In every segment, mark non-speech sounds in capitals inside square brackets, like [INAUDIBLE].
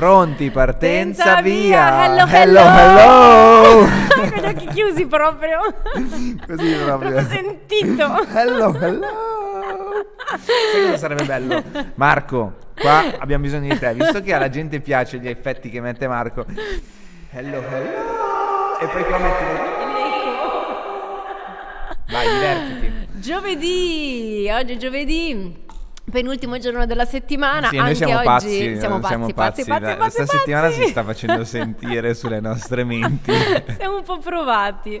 Pronti, partenza, Tenza via! Hello, hello! hello! hello! Con gli occhi chiusi proprio. Così proprio. Proprio sentito. Hello, hello! Sai cosa sarebbe bello? Marco, qua abbiamo bisogno di te, visto che alla gente piace gli effetti che mette Marco. Hello, hello! E poi qua metti... Vai, divertiti. Giovedì, oggi è giovedì. Penultimo giorno della settimana, Sì, noi anche siamo oggi pazzi, siamo eh, pazzi, siamo pazzi, pazzi, da- pazzi, Questa pazzi. settimana si sta facendo sentire sulle nostre menti. [LAUGHS] Siamo un po' provati,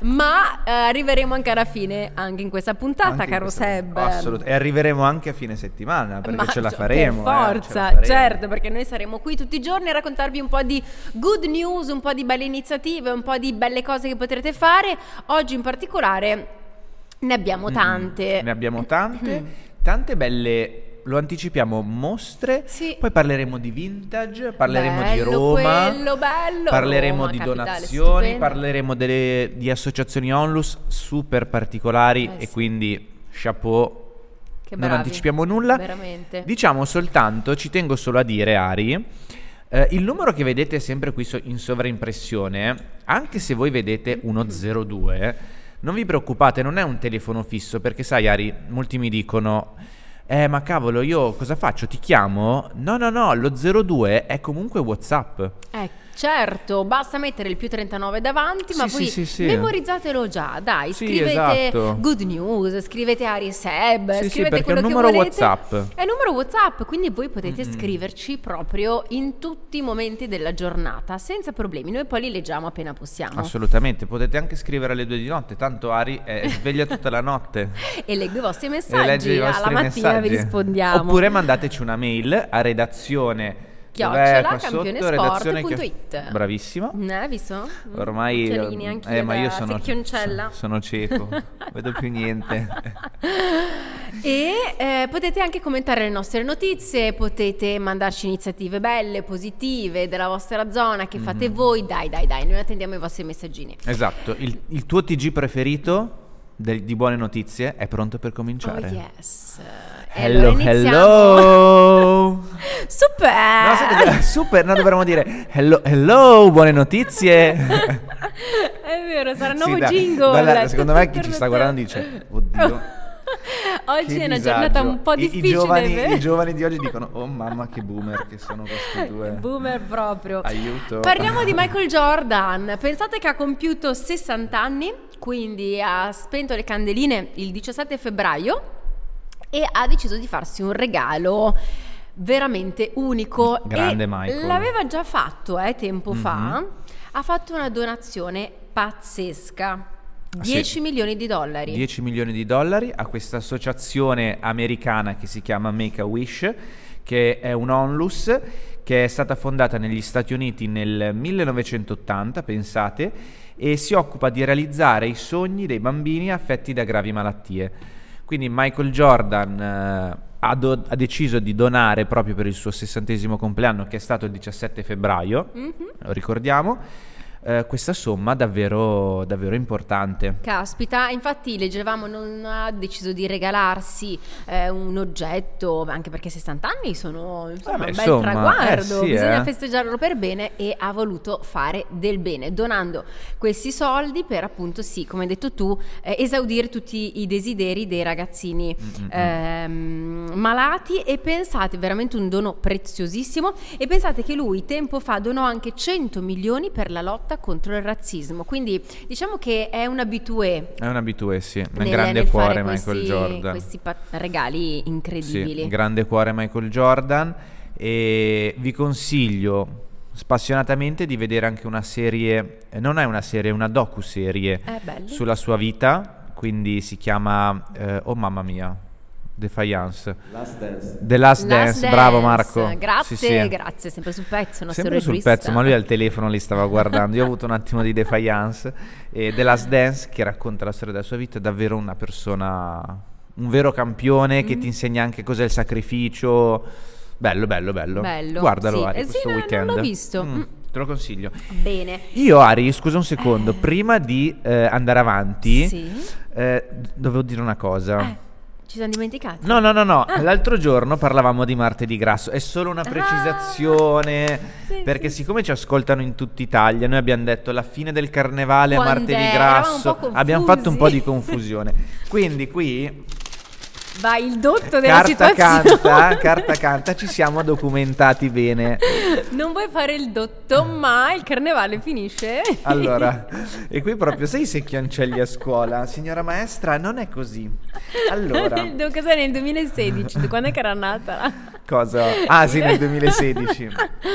ma eh, arriveremo anche alla fine, anche in questa puntata, Anche caro questa- Seb. Assolut- E arriveremo anche a fine settimana perché Ma ce la faremo. Per eh, forza, faremo. certo, perché noi saremo qui tutti i giorni a raccontarvi un po' di good news, un po' di belle iniziative, un po' di belle cose che potrete fare. Oggi in particolare ne abbiamo tante. Ne abbiamo tante, [CLEARS THROAT] tante belle. Lo anticipiamo, mostre. Sì. Poi parleremo di vintage, parleremo di Bello Roma. quello, bello. Parleremo Roma, di capitale donazioni, stupenda. parleremo delle- di associazioni onlus super particolari Eh e sì. quindi chapeau. Che non bravi, anticipiamo nulla. Veramente. Diciamo soltanto, ci tengo solo a dire, Ari, eh, il numero che vedete sempre qui so- in sovraimpressione, anche se voi vedete 102, non vi preoccupate, non è un telefono fisso, perché sai, Ari, molti mi dicono. Eh, ma cavolo, io cosa faccio? Ti chiamo? No, no, no, lo 02 è comunque WhatsApp. Eh, certo, basta mettere il più 39 davanti, ma Sì, poi sì, sì, memorizzatelo già. Dai, scrivete esatto. good news, scrivete Ari e Seb, Sì, sì, scrivete perché è quello un che numero volete. WhatsApp. È un numero WhatsApp, quindi voi potete scriverci proprio in tutti i momenti della giornata, senza problemi. Noi poi li leggiamo appena possiamo. Assolutamente, potete anche scrivere alle due di notte, tanto Ari è sveglia tutta la notte. [LAUGHS] E leggo i vostri e messaggi, i alla vostri mattina messaggi. vi rispondiamo. Oppure mandateci una mail a redazione Chiocciola, campionesport.it. Ne hai visto? Ormai eh, eh, ma io sono, secchioncella. so- sono cieco, [LAUGHS] vedo più niente. [LAUGHS] E eh, potete anche commentare le nostre notizie, potete mandarci iniziative belle, positive della vostra zona che fate Mhm. voi. Dai, dai, dai, noi attendiamo i vostri messaggini. Esatto, il, il tuo TG preferito del- di buone notizie è pronto per cominciare. Oh yes. Hello, allora hello. [LAUGHS] Super. No, cos'è? Super, no, dovremmo dire hello, hello, buone notizie. [LAUGHS] È vero, sarà un Sì, nuovo da- jingle. dalla- secondo me chi ci sta guardando dice, oddio. [LAUGHS] Oggi che è una disagio." giornata un po' I- difficile. I, giovani, vero? i giovani di oggi dicono, oh mamma che boomer che sono questi due. Boomer proprio. Aiuto. Parliamo di Michael Jordan. Pensate che ha compiuto 60 anni, quindi ha spento le candeline il 17 febbraio e ha deciso di farsi un regalo veramente unico. Grande E Michael. L'aveva già fatto eh, tempo fa. Mhm. Ha fatto una donazione pazzesca. Ah, sì. 10 milioni di dollari. 10 milioni di dollari a questa associazione americana che si chiama Make a Wish, che è un onlus che è stata fondata negli Stati Uniti nel 1980, pensate, e si occupa di realizzare i sogni dei bambini affetti da gravi malattie. Quindi Michael Jordan eh, ha, do- ha deciso di donare proprio per il suo sessantesimo compleanno, che è stato il 17 febbraio, Mhm. lo ricordiamo, eh, questa somma davvero, davvero importante. Caspita, infatti leggevamo non ha deciso di regalarsi eh, un oggetto, anche perché 60 anni sono insomma, Vabbè, un bel insomma, traguardo, eh sì, bisogna eh. festeggiarlo per bene e ha voluto fare del bene, donando questi soldi per appunto sì, come hai detto tu, esaudire tutti i desideri dei ragazzini Mm-mm. ehm, malati e pensate, veramente un dono preziosissimo e pensate che lui tempo fa donò anche 100 milioni per la lotta contro il razzismo, quindi diciamo che è un abitué. È un abitué, sì, un grande cuore Michael questi, Jordan. questi pa- regali incredibili. Sì, grande cuore Michael Jordan. E vi consiglio spassionatamente di vedere anche una serie, eh, non è una serie, è una docu-serie sulla sua vita, quindi si chiama, eh, oh mamma mia, Defiance. Last Dance. The Last, Last Dance, bravo Marco. Grazie, Sì, sì. grazie, sempre sul pezzo, nostro Sempre sul regista. pezzo, ma lui al telefono li stava guardando. Io ho avuto un attimo di defiance. E The Last Dance, che racconta la storia della sua vita, è davvero una persona, un vero campione Mm. che ti insegna anche cos'è il sacrificio. Bello, bello, bello. Bello, Guardalo, sì. Ari, Eh sì, questo no, non weekend. l'ho visto. Mm, Mm. Te lo consiglio. Bene. Io, Ari, scusa un secondo, prima di eh, andare avanti, Sì. eh, dovevo dire una cosa. Ci siamo dimenticati? No, no, no, no. Ah. L'altro giorno parlavamo di martedì grasso. È solo una Ah. precisazione. Sì, perché sì, siccome ci ascoltano in tutta Italia, noi abbiamo detto la fine del carnevale a Quando martedì? Eravamo un grasso. Abbiamo fatto un po' di confusi. confusione. [LAUGHS] Quindi qui Vai, il dotto della carta situazione. canta, carta [LAUGHS] canta, ci siamo documentati bene. Non vuoi fare il dotto, ma il carnevale finisce. Allora, [LAUGHS] e qui proprio sei se chiancelli a scuola, signora maestra, non è così. Allora, [LAUGHS] casare nel 2016, quando è che era nata? Cosa? [LAUGHS] Ah, sì, nel 2016.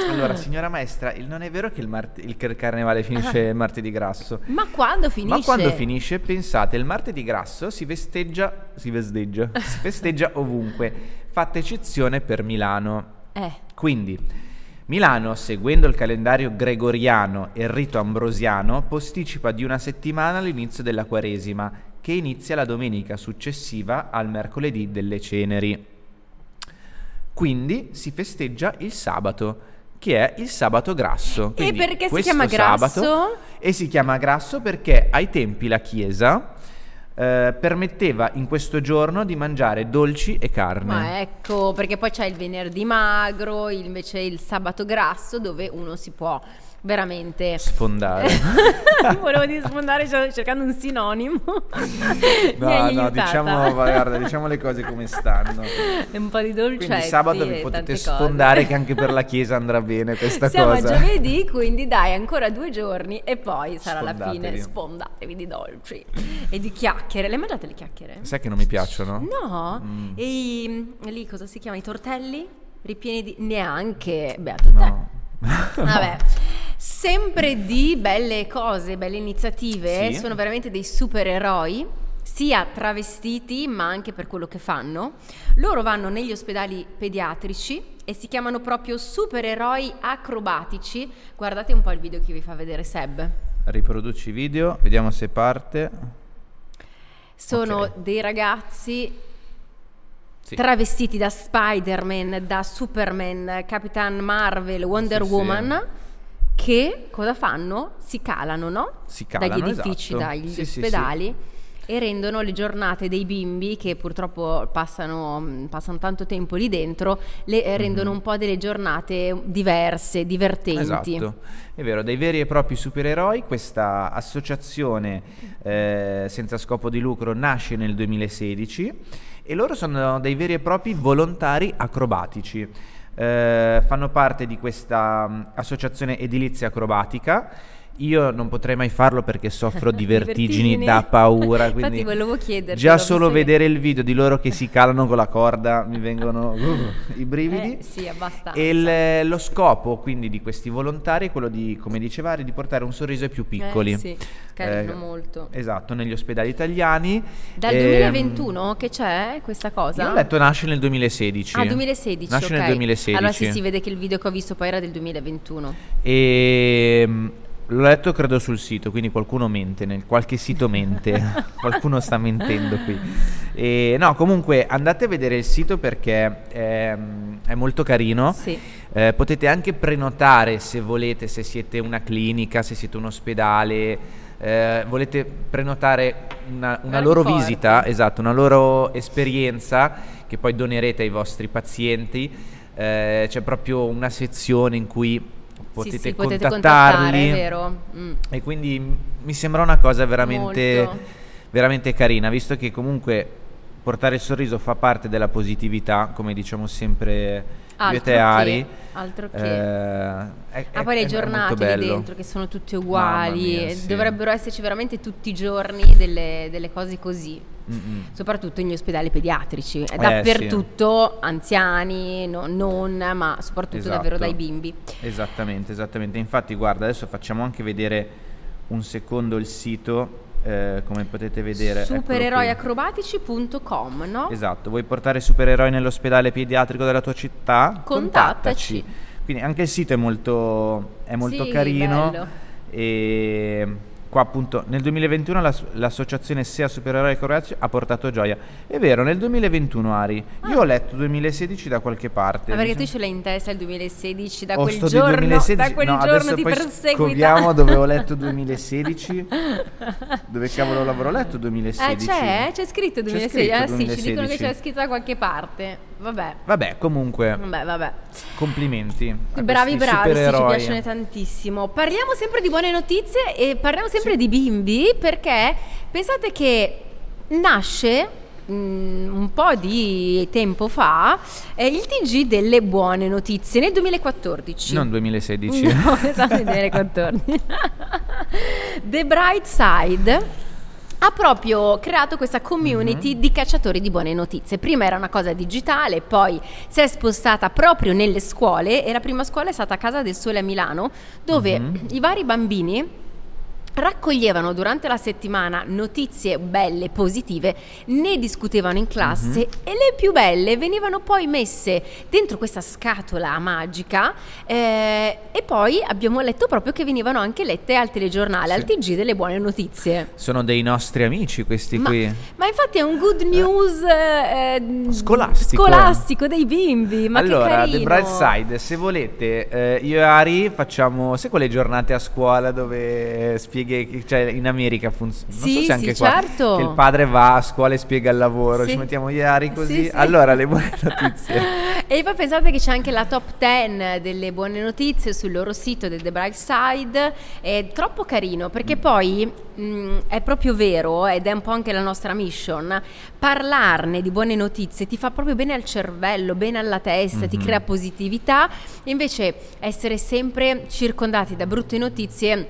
Allora, signora maestra, il- non è vero che il, mart- il car- carnevale finisce il martedì grasso? Ma quando finisce? Ma quando finisce, pensate, il martedì grasso si festeggia, si festeggia, si [LAUGHS] festeggia ovunque, fatta eccezione per Milano. Eh, Quindi, Milano, seguendo il calendario gregoriano e il rito ambrosiano, posticipa di una settimana l'inizio della Quaresima, che inizia la domenica successiva al mercoledì delle ceneri. Quindi si festeggia il sabato, che è il sabato grasso. Quindi perché si chiama grasso? e si chiama grasso perché ai tempi la Chiesa eh, permetteva in questo giorno di mangiare dolci e carne. ma ecco, perché poi c'è il venerdì magro, invece il sabato grasso, dove uno si può veramente... Sfondare. [LAUGHS] Volevo di sfondare cer- cercando un sinonimo. No, no, diciamo, guarda, diciamo le cose come stanno. un po' di dolcetti Quindi sabato vi potete cose. sfondare che anche per la chiesa andrà bene questa Siamo cosa. a giovedì, quindi dai, ancora due giorni e poi sarà la fine. Sfondatevi. Di dolci e di chiacchiere. Le mangiate le chiacchiere? Sai che non mi piacciono? No? Mm. E i- lì cosa si chiama? I tortelli? Ripieni di... Neanche... Beato te. [LAUGHS] Vabbè, sempre di belle cose, belle iniziative, Sì. sono veramente dei supereroi, sia travestiti ma anche per quello che fanno. Loro vanno negli ospedali pediatrici e si chiamano proprio supereroi acrobatici. Guardate un po' il video che vi fa vedere Seb. Riproduci i video, vediamo se parte. Sono Ok. dei ragazzi Sì. travestiti da Spider-Man, da Superman, Capitan Marvel, Wonder Sì, sì. Woman, che cosa fanno? Si calano, no? Si calano, Dagli edifici, esatto. dagli Sì, sì, ospedali. E rendono le giornate dei bimbi che purtroppo passano, passano tanto tempo lì dentro, le rendono un po' delle giornate diverse, divertenti. Esatto, è vero, dei veri e propri supereroi, questa associazione eh, senza scopo di lucro nasce nel 2016 e loro sono dei veri e propri volontari acrobatici. Eh, fanno parte di questa mh, associazione edilizia acrobatica. Io non potrei mai farlo perché soffro di [LAUGHS] vertigini Vertigini. da paura. Infatti Quindi volevo chiederti, Già solo che- vedere il video di loro che si calano con la corda mi vengono uh, i brividi. Eh, sì, abbastanza. E il- lo scopo quindi di questi volontari è quello di, come diceva, Ari, di portare un sorriso ai più piccoli. Eh, sì, carino Eh, molto. Esatto, negli ospedali italiani. Dal Ehm, 2021 che c'è questa cosa? Io ho letto nasce nel 2016. Ah, 2016. Nasce ok. nel 2016. Allora sì, si vede che il video che ho visto poi era del 2021. E mm, l'ho letto credo sul sito, quindi qualcuno mente, nel qualche sito mente, [LAUGHS] qualcuno sta mentendo qui. E, no, comunque andate a vedere il sito perché è, è molto carino. Sì. Eh, potete anche prenotare se volete, se siete una clinica, se siete un ospedale, eh, volete prenotare una, una loro forte. visita, esatto, una loro esperienza che poi donerete ai vostri pazienti. Eh, c'è proprio una sezione in cui potete, sì, sì, potete contattarli. Mm. e quindi mi sembra una cosa veramente, Molto. veramente carina, visto che comunque portare il sorriso fa parte della positività, come diciamo sempre io e Altro Ari. altro che. Eh, è- Ah, poi le giornate lì dentro che sono tutte uguali, mia, sì. dovrebbero esserci veramente tutti i giorni delle, delle cose così, Mm-mm. soprattutto negli ospedali pediatrici, Eh, dappertutto anziani, no- non, ma soprattutto davvero Esatto. dai bimbi. Esattamente, esattamente. Infatti, guarda, adesso facciamo anche vedere un secondo il sito, eh, come potete vedere. Supereroiacrobatici.com, no? Esatto, vuoi portare supereroi nell'ospedale pediatrico della tua città? Contattaci. Quindi anche il sito è molto, è molto Sì, carino bello. e qua appunto nel 2021 l'ass- l'associazione SEA Supereroi Croazia ha portato gioia. È vero, nel 2021 Ari, io ho letto 2016 da qualche parte. Ma perché Mi tu ce l'hai in testa il 2016, da Oh, quel giorno, 2016. da quel no, giorno ti perseguita. dove ho letto [LAUGHS] 2016. dove cavolo l'avrò letto 2016? Eh, c'è, c'è scritto 2016. scritto ah, sì, ci dicono che 2016. c'è scritto da qualche parte. Vabbè, Vabbè, comunque, vabbè, vabbè. complimenti. Bravi, bravi, sì, ci piacciono tantissimo. Parliamo sempre di buone notizie e parliamo sempre di bimbi perché pensate che nasce mm, un po' di tempo fa eh, il TG delle buone notizie nel 2014. Non 2016. [LAUGHS] No, esatto, nel 2014. [LAUGHS] The Bright Side ha proprio creato questa community Mhm. di cacciatori di buone notizie. Prima era una cosa digitale, poi si è spostata proprio nelle scuole e la prima scuola è stata a Casa del Sole a Milano, dove Mhm. i vari bambini raccoglievano durante la settimana notizie belle, positive, ne discutevano in classe Mhm. e le più belle venivano poi messe dentro questa scatola magica eh, e poi abbiamo letto proprio che venivano anche lette al telegiornale, al Sì. TG delle buone notizie. Sono dei nostri amici questi Ma, qui. ma infatti è un good news eh, eh, Scolastico. scolastico dei bimbi. Ma che allora. The Bright Side, se volete, eh, io e Ari facciamo, sai quelle giornate a scuola dove spieghi, cioè in America funziona, non so Sì, se anche sì, qua, certo. che il padre va a scuola e spiega il lavoro, Sì. ci mettiamo e Ari così, Sì, sì. allora le buone [LAUGHS] notizie. E poi pensate che c'è anche la top 10 delle buone notizie sul loro sito del The Bright Side, è troppo carino perché Mm. poi mh, è proprio vero ed è un po' anche la nostra mission, parlarne di buone notizie ti fa proprio bene al cervello, bene alla testa, ti Mhm. crea positività, invece essere sempre circondati da brutte notizie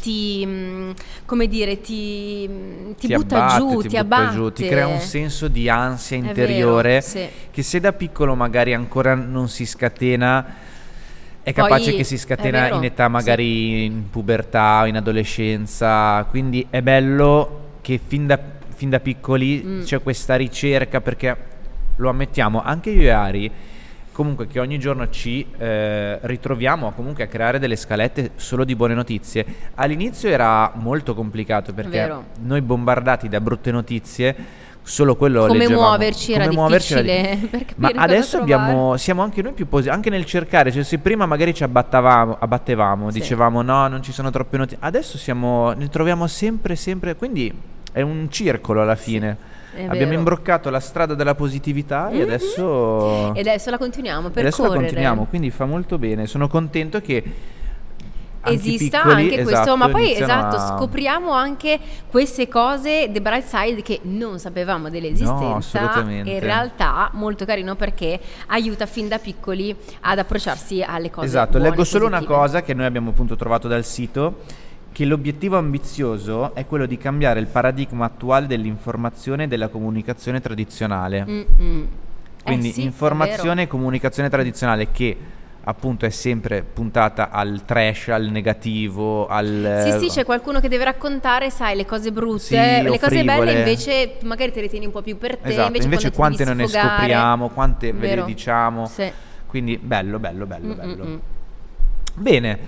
ti, mh, come dire, ti, mh, ti butta abbatte, giù, ti, butta abbatte. giù, ti crea un senso di ansia È vero, interiore sì. che se da piccolo magari ancora non si scatena, è Poi, capace che si scatena in età sì. magari in pubertà o in adolescenza, quindi è bello che fin da, fin da piccoli Mm. c'è questa ricerca perché lo ammettiamo, anche io e Ari, comunque che ogni giorno ci eh, ritroviamo comunque a creare delle scalette solo di buone notizie. All'inizio era molto complicato perché Vero. noi bombardati da brutte notizie, solo quello Come leggevamo. muoverci era muoverci era difficile di- [LAUGHS] per capire Ma adesso abbiamo, siamo anche noi più positivi, anche nel cercare, cioè se prima magari ci abbattavamo, abbattevamo, Sì. dicevamo no, non ci sono troppe notizie, adesso siamo, ne troviamo sempre, sempre, quindi è un circolo alla fine. È Abbiamo vero. imbroccato la strada della positività e Mhm. adesso... E adesso la continuiamo per adesso la correre. continuiamo, quindi fa molto bene. Sono contento che Esista piccoli, anche questo, esatto, ma poi iniziano esatto, a- scopriamo anche queste cose The Bright Side che non sapevamo dell'esistenza. E in realtà molto carino perché aiuta fin da piccoli ad approcciarsi alle cose. Esatto, buone, leggo solo una positive. cosa che noi abbiamo appunto trovato dal sito, che l'obiettivo ambizioso è quello di cambiare il paradigma attuale dell'informazione e della comunicazione tradizionale. Mm-mm. Quindi Eh sì, informazione e comunicazione tradizionale che appunto è sempre puntata al trash, al negativo, al... Sì, sì, c'è qualcuno che deve raccontare, sai, le cose brutte, Sì, le cose belle invece magari te le tieni un po' più per te, Esatto, invece, invece quante non devi ne sfogare- scopriamo, quante ve le diciamo. Sì. Quindi bello, bello, bello, bello. Mm-mm-mm. Bene,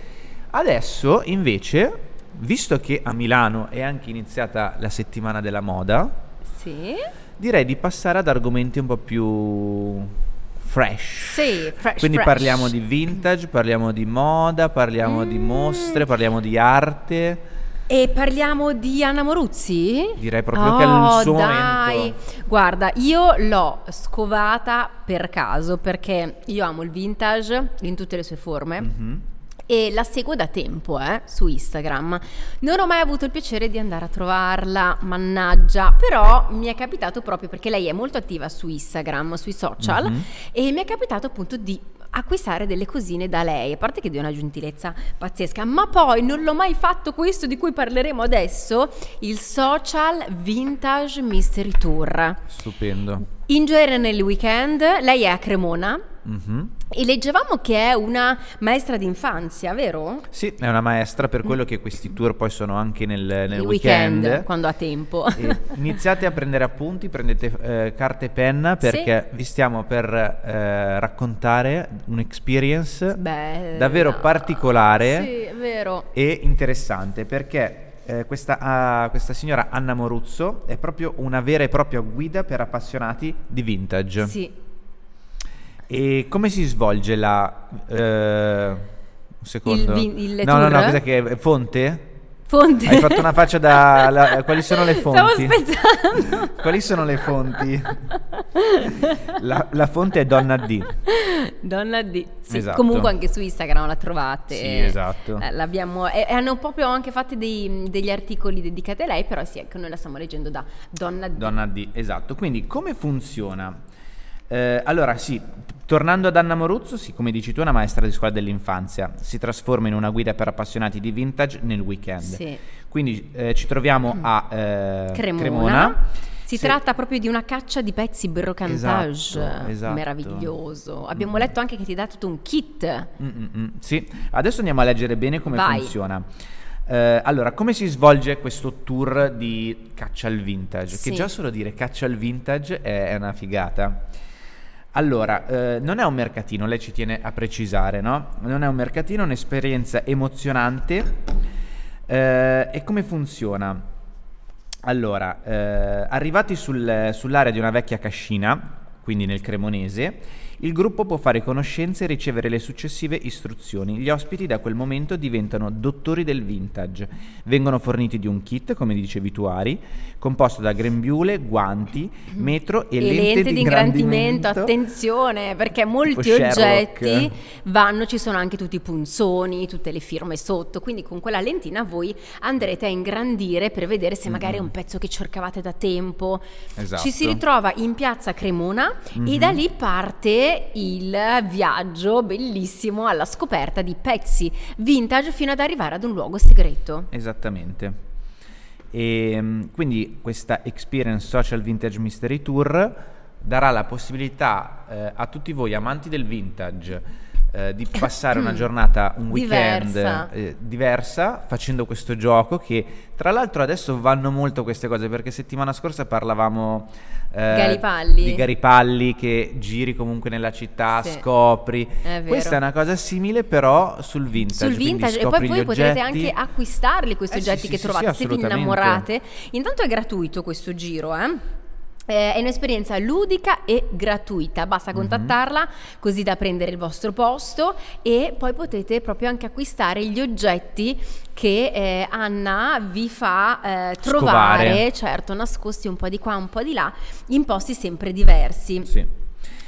adesso invece, visto che a Milano è anche iniziata la settimana della moda, Sì. direi di passare ad argomenti un po' più fresh. Sì, fresh, Quindi fresh. parliamo di vintage, parliamo di moda, parliamo di Mm. mostre, parliamo di arte. E parliamo di Anna Moruzzi? Direi proprio che è il suo dai. momento. Guarda, io l'ho scovata per caso perché io amo il vintage in tutte le sue forme. Mhm. E la seguo da tempo eh, su Instagram. Non ho mai avuto il piacere di andare a trovarla, mannaggia, però mi è capitato proprio perché lei è molto attiva su Instagram, sui social, Mhm. e mi è capitato appunto di acquistare delle cosine da lei, a parte che di una gentilezza pazzesca, ma poi non l'ho mai fatto questo di cui parleremo adesso, il social vintage mystery tour. Stupendo. In genere nel weekend, lei è a Cremona Mhm. e leggevamo che è una maestra d'infanzia, vero? Sì, è una maestra per quello che questi tour poi sono anche nel, nel Il weekend. quando ha tempo. E iniziate a prendere appunti, prendete eh, carta e penna perché vi stiamo per eh, raccontare un'experience Bella. davvero particolare Sì, e interessante perché eh, questa, ah, questa signora Anna Moruzzo è proprio una vera e propria guida per appassionati di vintage. Sì. E come si svolge la... eh, un secondo. Il il no, no, no, cos'è che è? Fonte? Fonte. Hai fatto una faccia da... la- quali sono le Stavo fonti? aspettando. [LAUGHS] Quali sono le fonti? La, la fonte è Donna D. Donna D. Sì, Esatto. comunque anche su Instagram la trovate. Sì, esatto. Eh, l'abbiamo, e, e hanno proprio anche fatto dei- degli articoli dedicati a lei, però sì, ecco, noi la stiamo leggendo da Donna D. Donna D, esatto. Quindi come funziona? Eh, allora sì, tornando ad Anna Moruzzo, sì, come dici tu, è una maestra di scuola dell'infanzia. Si trasforma in una guida per appassionati di vintage nel weekend. Sì. Quindi eh, ci troviamo a eh, Cremona. Cremona. Si Se- tratta proprio di una caccia di pezzi brocantage Esatto, esatto. meraviglioso. Abbiamo letto anche che ti dà tutto un kit. Mm, mm, mm, sì, adesso andiamo a leggere bene come Vai. funziona. Eh, allora, come si svolge questo tour di caccia al vintage? Sì. Che già solo dire caccia al vintage è una figata. Allora, eh, non è un mercatino, lei ci tiene a precisare, no? Non è un mercatino, è un'esperienza emozionante. Eh, e come funziona? Allora, eh, arrivati sul- sull'area di una vecchia cascina, quindi nel Cremonese, il gruppo può fare conoscenze e ricevere le successive istruzioni. Gli ospiti da quel momento diventano dottori del vintage. Vengono forniti di un kit, come dicevi tu Ari, composto da grembiule, guanti, metro e, E lente, di ingrandimento. attenzione, perché molti oggetti vanno, ci sono anche tutti i punzoni, tutte le firme sotto, quindi con quella lentina voi andrete a ingrandire per vedere se magari è un pezzo che cercavate da tempo. Esatto. Ci si ritrova in piazza Cremona e da lì parte il viaggio bellissimo alla scoperta di pezzi vintage fino ad arrivare ad un luogo segreto. Esattamente. E mm, quindi questa Experience Social Vintage Mystery Tour darà la possibilità eh, a tutti voi amanti del vintage eh, di [COUGHS] passare una giornata, un weekend Diversa. eh, diversa facendo questo gioco che tra l'altro adesso vanno molto queste cose perché settimana scorsa parlavamo Garipalli. di Garipalli che giri comunque nella città, Sì. scopri. È. Questa è una cosa simile però sul vintage. sul vintage e poi voi potrete anche acquistarli questi Eh, oggetti sì, che sì, trovate se vi innamorate. Intanto è gratuito questo giro, eh. Eh, È un'esperienza ludica e gratuita, basta Mhm. contattarla così da prendere il vostro posto e poi potete proprio anche acquistare gli oggetti che eh, Anna vi fa eh, trovare, Scovare. certo, nascosti un po' di qua, un po' di là, in posti sempre diversi. Sì.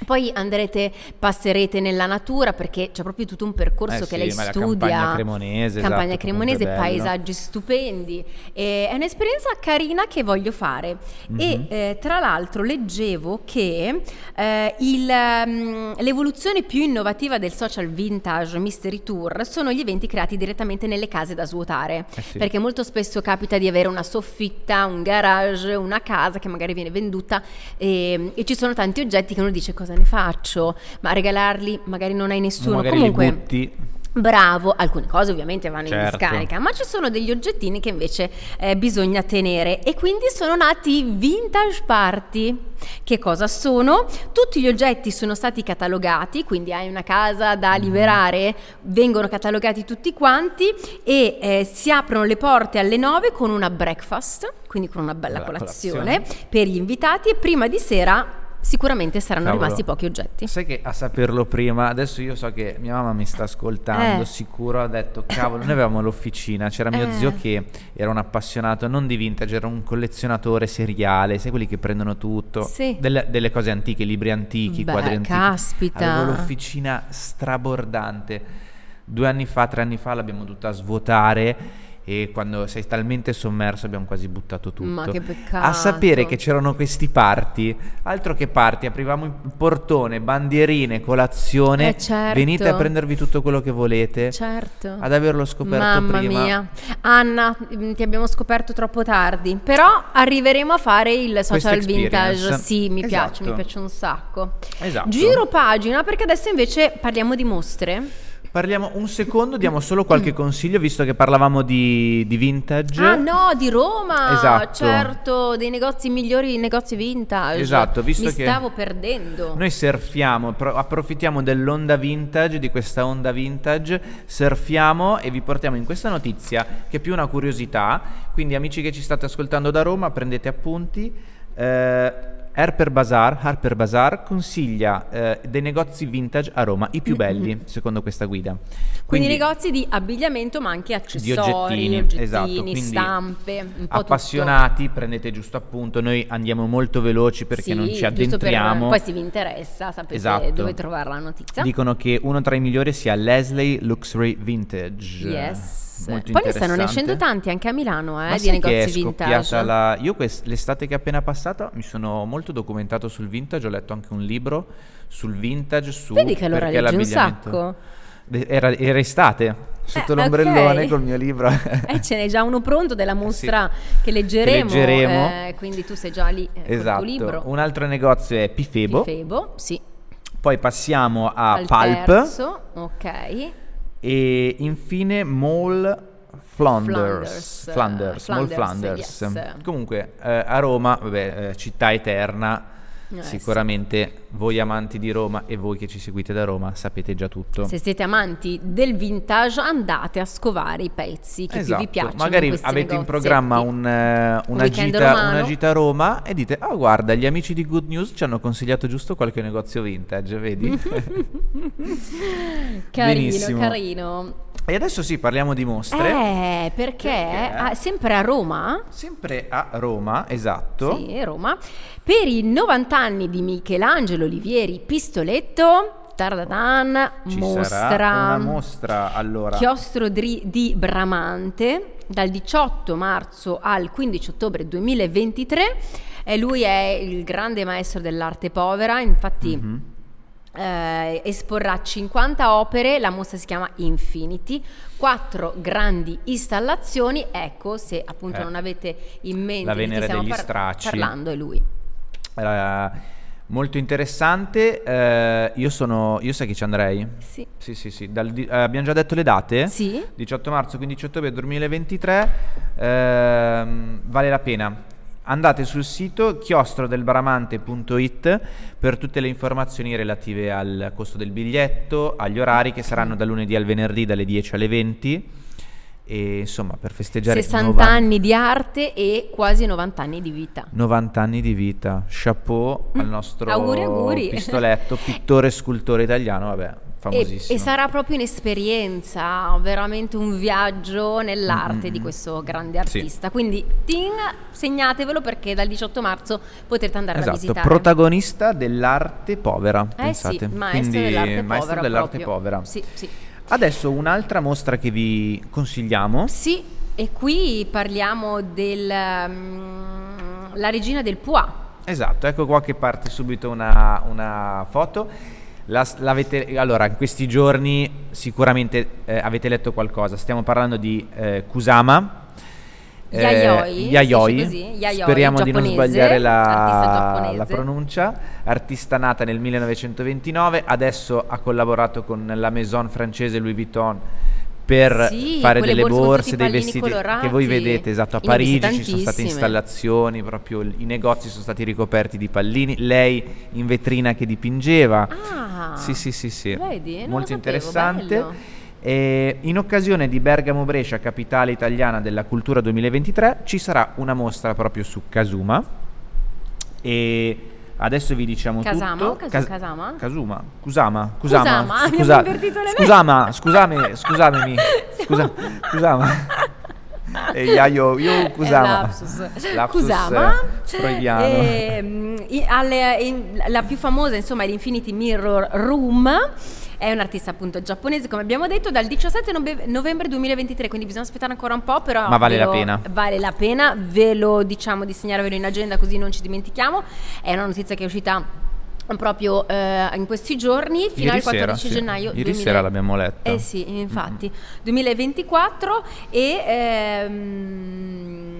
Poi andrete, passerete nella natura perché c'è proprio tutto un percorso Eh che sì, lei studia. campagna cremonese, Campagna esatto, cremonese, paesaggi stupendi. E è un'esperienza carina che voglio fare. Mhm. E eh, tra l'altro leggevo che eh, il, ehm, l'evoluzione più innovativa del social vintage mystery tour sono gli eventi creati direttamente nelle case da svuotare. Eh sì. Perché molto spesso capita di avere una soffitta, un garage, una casa che magari viene venduta e, e ci sono tanti oggetti che uno dice cosa ne faccio, ma regalarli magari non hai nessuno. magari Comunque. Bravo, alcune cose ovviamente vanno in Certo. discarica, ma ci sono degli oggettini che invece eh, bisogna tenere e quindi sono nati i vintage party. Che cosa sono? Tutti gli oggetti sono stati catalogati, quindi hai una casa da Mm-hmm. liberare, vengono catalogati tutti quanti e eh, si aprono le porte alle 9 con una breakfast, quindi con una bella Bella colazione, per gli invitati e prima di sera sicuramente saranno Cavolo. rimasti pochi oggetti. Sai che a saperlo prima, adesso io so che mia mamma mi sta ascoltando, Eh. sicuro ha detto, cavolo, noi avevamo l'officina, c'era mio Eh. zio che era un appassionato non di vintage, era un collezionatore seriale, sai quelli che prendono tutto, Sì. delle, delle cose antiche, libri antichi, Beh, quadri antichi. caspita. Avevo l'officina strabordante, due anni fa, tre anni fa l'abbiamo dovuta svuotare e quando sei talmente sommerso abbiamo quasi buttato tutto. Ma che peccato. A sapere che c'erano questi party, altro che party, aprivamo il portone, bandierine, colazione, Eh, certo. venite a prendervi tutto quello che volete. Certo. Ad averlo scoperto Mamma prima. mia. Anna, mm, ti abbiamo scoperto troppo tardi, però arriveremo a fare il social vintage. Sì, mi piace, Esatto. mi piace un sacco. Esatto. Giro pagina perché adesso invece parliamo di mostre. Parliamo un secondo, diamo solo qualche consiglio, visto che parlavamo di, di vintage. Ah no, di Roma! Esatto. Certo, dei negozi migliori, negozi vintage. Esatto, visto Mi che stavo perdendo. Noi surfiamo, pro- approfittiamo dell'onda vintage, di questa onda vintage, surfiamo e vi portiamo in questa notizia che è più una curiosità. Quindi amici che ci state ascoltando da Roma, prendete appunti. Eh, Harper Bazaar, Harper Bazaar consiglia eh, dei negozi vintage a Roma, i più belli secondo questa guida. Quindi, negozi di abbigliamento ma anche accessori, di oggettini, oggettini, esatto, quindi stampe, un po' appassionati, prendete giusto appunto, noi andiamo molto veloci perché Sì, non ci giusto per- addentriamo. poi se vi interessa sapete Esatto. dove trovare la notizia. Dicono che uno tra i migliori sia Leslie Luxury Vintage. Yes. Molto Poi ne stanno nascendo tanti anche a Milano, eh, di negozi vintage. la... Io quest- l'estate che è appena passata mi sono molto documentato sul vintage, ho letto anche un libro sul vintage, su Vedi che allora leggi un sacco. Era, era estate, sotto Eh, l'ombrellone ok. col mio libro. [LAUGHS] Eh, ce n'è già uno pronto della mostra che leggeremo, Che leggeremo. eh, quindi tu sei già lì eh, esatto. tuo libro. Un altro negozio è Pifebo, Febo, sì. poi passiamo a Al Pulp terzo, ok. E infine Mall Flanders. Flanders, Flanders, Mall Flanders, Flanders. yes. Comunque eh, a Roma, vabbè, eh, città eterna. Eh, Sicuramente voi amanti di Roma e voi che ci seguite da Roma sapete già tutto. Se siete amanti del vintage andate a scovare i pezzi che Esatto, vi piacciono. magari in avete in negozietti. programma un, Un una, weekend gita, una gita a Roma e dite, ah guarda, gli amici di Good News ci hanno consigliato giusto qualche negozio vintage, vedi? [LAUGHS] [LAUGHS] Carino, Benissimo. carino. E adesso sì, parliamo di mostre. Eh, perché, Perché? ah, sempre a Roma, Sempre a Roma, esatto. sì, Roma, per i 90 anni di Michelangelo Olivieri Pistoletto, Tardadan, Ci mostra, una mostra allora. Chiostro di, di Bramante dal 18 marzo al 15 ottobre 2023 e lui è il grande maestro dell'arte povera, infatti Mhm. Eh, esporrà 50 opere, la mostra si chiama Infinity, quattro grandi installazioni, ecco se appunto Eh, non avete in mente la Venere degli par- stracci. parlando è lui. Eh, molto interessante. eh, io sono. Io sai che ci andrei? Sì. Sì, sì, sì. Dal eh, abbiamo già detto le date? Sì. 18 marzo, 15 ottobre 2023. ehm, vale la pena. Andate sul sito chiostrodelbramante.it per tutte le informazioni relative al costo del biglietto, agli orari che saranno dal lunedì al venerdì dalle 10 alle 20 e insomma per festeggiare 60 90 anni di arte e quasi 90 anni di vita. 90 anni di vita, chapeau al nostro Auguri, auguri. pistoletto, pittore e scultore italiano, vabbè, E, e sarà proprio un'esperienza, veramente un viaggio nell'arte Mm, di mm, questo grande Sì. artista. Quindi, ting, segnatevelo perché dal 18 marzo potrete andare a Esatto, visitare. protagonista dell'arte povera, eh pensate. sì, maestro Quindi, dell'arte maestro povera. dell'arte proprio. povera. Sì, sì. Adesso un'altra mostra che vi consigliamo. Sì, e qui parliamo della regina del Pois. Esatto, ecco qua che parte subito una, una foto. La- allora, in questi giorni sicuramente eh, avete letto qualcosa. Stiamo parlando di eh, Kusama. eh, Yayoi, si Yayoi. così? Yayoi, Speriamo di non sbagliare la, la pronuncia. Artista nata nel 1929, adesso ha collaborato con la maison francese Louis Vuitton per Sì, fare delle borse dei vestiti colorati. che voi vedete, esatto, a Parigi ci sono state installazioni, proprio i negozi sono stati ricoperti di pallini, lei in vetrina che dipingeva. Ah, Sì, sì, sì, sì. Vedi? Non Molto interessante. bello. E in occasione di Bergamo Brescia, capitale italiana della cultura 2023, ci sarà una mostra proprio su Casuma. E adesso vi diciamo Kasama tutto. o Kasu- Kasama? Kasuma, Kusama, Kusama. Kusama, abbiamo Scusa- invertito le Scusama, scusami, scusami, [LAUGHS] scusa, Kusama. [LAUGHS] E Yayo, io Kusama. lapsus. Lapsus, Kusama. eh, freudiano. Ehm, i- alle- in- la più famosa, insomma, è l'Infinity Mirror Room. È un artista appunto giapponese, come abbiamo detto, dal 17 nove- novembre 2023, quindi bisogna aspettare ancora un po', però Ma vale la lo- pena. Vale la pena, ve lo diciamo di segnarvelo in agenda così non ci dimentichiamo. È una notizia che è uscita proprio eh, in questi giorni fino Ieri al 14 sera, sì. gennaio Ieri 2000 sera l'abbiamo letta. Eh sì, infatti, 2024 e ehm,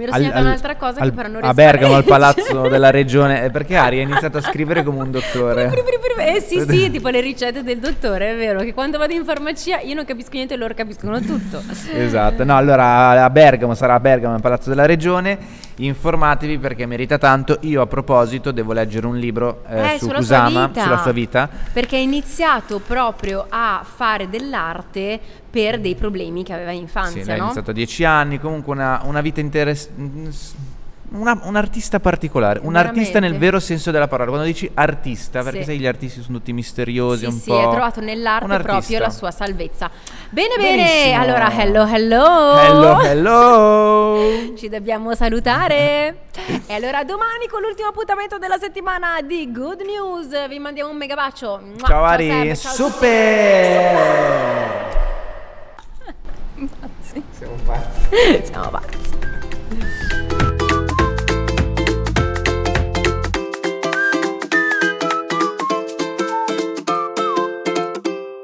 Mi ero Al- segnata al- un'altra cosa al- che però non A riesco a Bergamo, al leggere. palazzo della regione. Eh, Perché Ari ha iniziato a scrivere come un dottore? Eh sì, sì, [LAUGHS] tipo le ricette del dottore, è vero, che quando vado in farmacia io non capisco niente e loro capiscono tutto. Esatto, no, allora a Bergamo sarà a Bergamo, al Palazzo della Regione. Informatevi perché merita tanto. Io a proposito devo leggere un libro eh, Eh, su sulla Kusama, sua vita. sulla sua vita. Perché ha iniziato proprio a fare dell'arte per dei problemi che aveva in Sì, infanzia, ha no? iniziato a dieci anni, comunque una, una vita interessante. Una- un artista particolare, un artista nel Veramente. vero senso della parola. Quando dici artista, perché Sì. sai gli artisti sono tutti misteriosi, Sì, un sì, po'. ha trovato nell'arte proprio la sua salvezza. Bene, bene, Benissimo. allora hello, hello. Hello, hello. [LAUGHS] Ci dobbiamo salutare. e allora domani con l'ultimo appuntamento della settimana di Good News vi mandiamo un mega bacio. Mua, Ciao Ari, Sam, ciao super! Sì. Siamo pazzi. Siamo va-